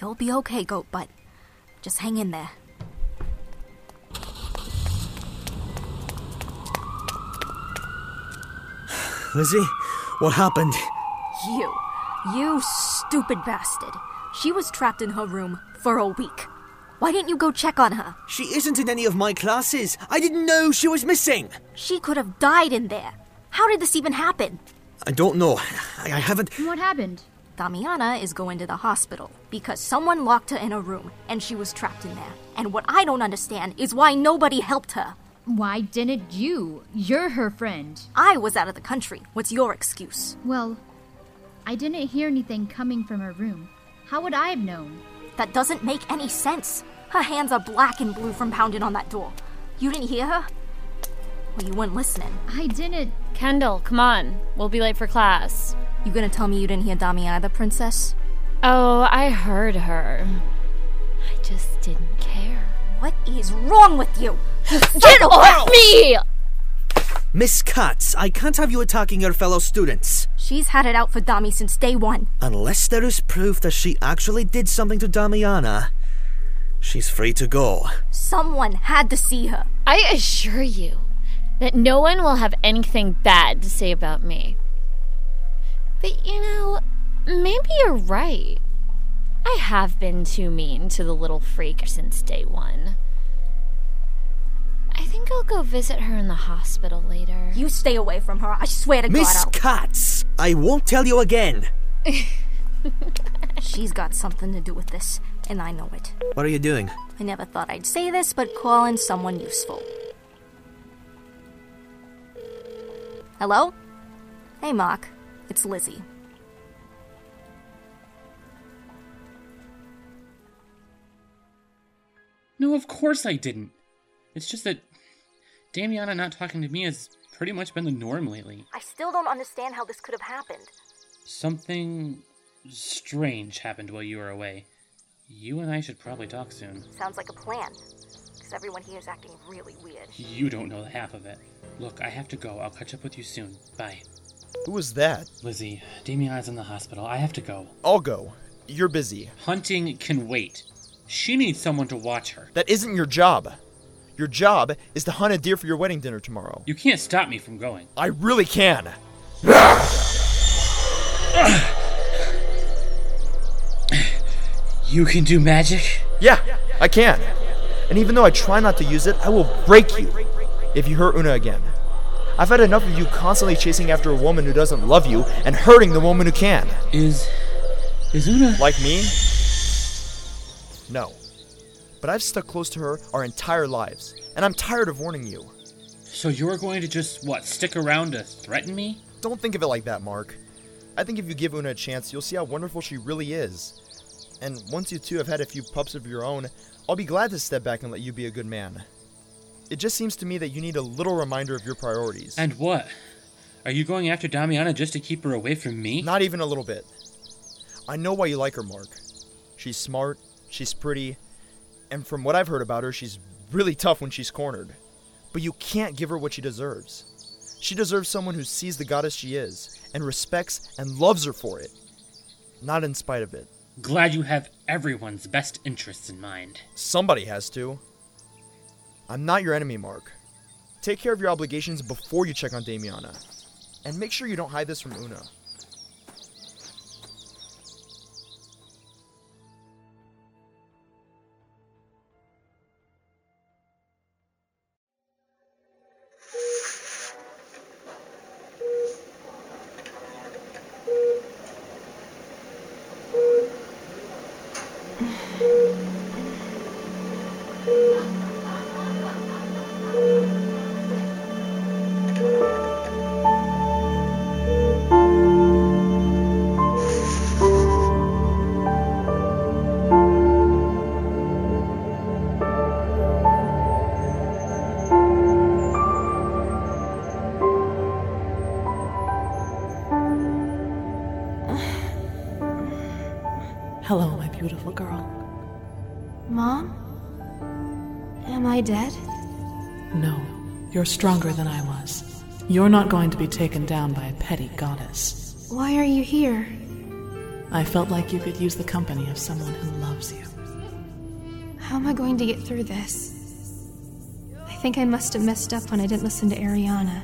You'll be okay, Goat Butt. Just hang in there. Lizzie, what happened? You. You stupid bastard. She was trapped in her room for a week. Why didn't you go check on her? She isn't in any of my classes. I didn't know she was missing. She could have died in there. How did this even happen? I don't know. I, I haven't. What happened? Damiana is going to the hospital because someone locked her in a room and she was trapped in there. And what I don't understand is why nobody helped her. Why didn't you? You're her friend. I was out of the country. What's your excuse? Well, I didn't hear anything coming from her room. How would I have known? That doesn't make any sense. Her hands are black and blue from pounding on that door. You didn't hear her? Well, you weren't listening. I didn't. Kendall, come on. We'll be late for class. You gonna tell me you didn't hear Damiana, the princess? Oh, I heard her. I just didn't care. What is wrong with you? Get off me! Miss Katz, I can't have you attacking your fellow students. She's had it out for Dami since day one. Unless there is proof that she actually did something to Damiana, she's free to go. Someone had to see her. I assure you that no one will have anything bad to say about me. But you know, maybe you're right. I have been too mean to the little freak since day one. I think I'll go visit her in the hospital later. You stay away from her. I swear to Miss God. Miss Katz, I won't tell you again. She's got something to do with this, and I know it. What are you doing? I never thought I'd say this, but call in someone useful. Hello? Hey, Mark. It's Lizzie. No, of course I didn't. It's just that Damiana not talking to me has pretty much been the norm lately. I still don't understand how this could have happened. Something strange happened while you were away. You and I should probably talk soon. Sounds like a plan. Because everyone here is acting really weird. You don't know the half of it. Look, I have to go. I'll catch up with you soon. Bye. Who was that? Lizzie, Damiana's in the hospital. I have to go. I'll go. You're busy. Hunting can wait. She needs someone to watch her. That isn't your job. Your job is to hunt a deer for your wedding dinner tomorrow. You can't stop me from going. I really can. You can do magic? Yeah, I can. And even though I try not to use it, I will break you if you hurt Una again. I've had enough of you constantly chasing after a woman who doesn't love you and hurting the woman who can. Is. Is Una. Like me? No. But I've stuck close to her our entire lives, and I'm tired of warning you. So you're going to just, what, stick around to threaten me? Don't think of it like that, Mark. I think if you give Una a chance, you'll see how wonderful she really is. And once you two have had a few pups of your own, I'll be glad to step back and let you be a good man. It just seems to me that you need a little reminder of your priorities. And what? Are you going after Damiana just to keep her away from me? Not even a little bit. I know why you like her, Mark. She's smart, she's pretty, and from what I've heard about her, she's really tough when she's cornered. But you can't give her what she deserves. She deserves someone who sees the goddess she is and respects and loves her for it, not in spite of it. Glad you have everyone's best interests in mind. Somebody has to. I'm not your enemy, Mark. Take care of your obligations before you check on Damiana. And make sure you don't hide this from Una. Hello, my beautiful girl. Mom? Am I dead? No, you're stronger than I was. You're not going to be taken down by a petty goddess. Why are you here? I felt like you could use the company of someone who loves you. How am I going to get through this? I think I must have messed up when I didn't listen to Ariana.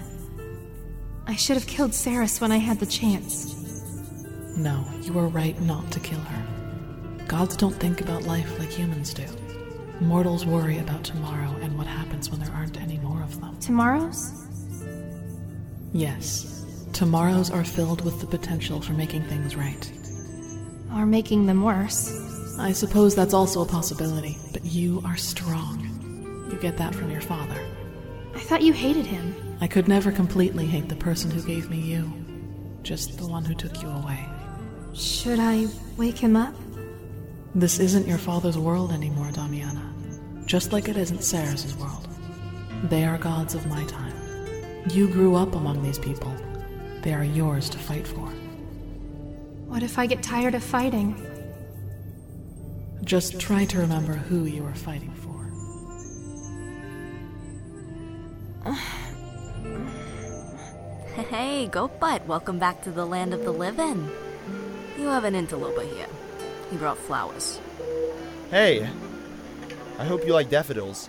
I should have killed Saris when I had the chance. No, you were right not to kill her. Gods don't think about life like humans do. Mortals worry about tomorrow and what happens when there aren't any more of them. Tomorrows? Yes, tomorrows are filled with the potential for making things right. Or making them worse. I suppose that's also a possibility, but you are strong. You get that from your father. I thought you hated him. I could never completely hate the person who gave me you, just the one who took you away. Should I wake him up? This isn't your father's world anymore, Damiana. Just like it isn't Sarah's world. They are gods of my time. You grew up among these people. They are yours to fight for. What if I get tired of fighting? Just try to remember who you are fighting for. Hey, Goat Butt, welcome back to the land of the living. You have an interloper here. He brought flowers. Hey, I hope you like daffodils.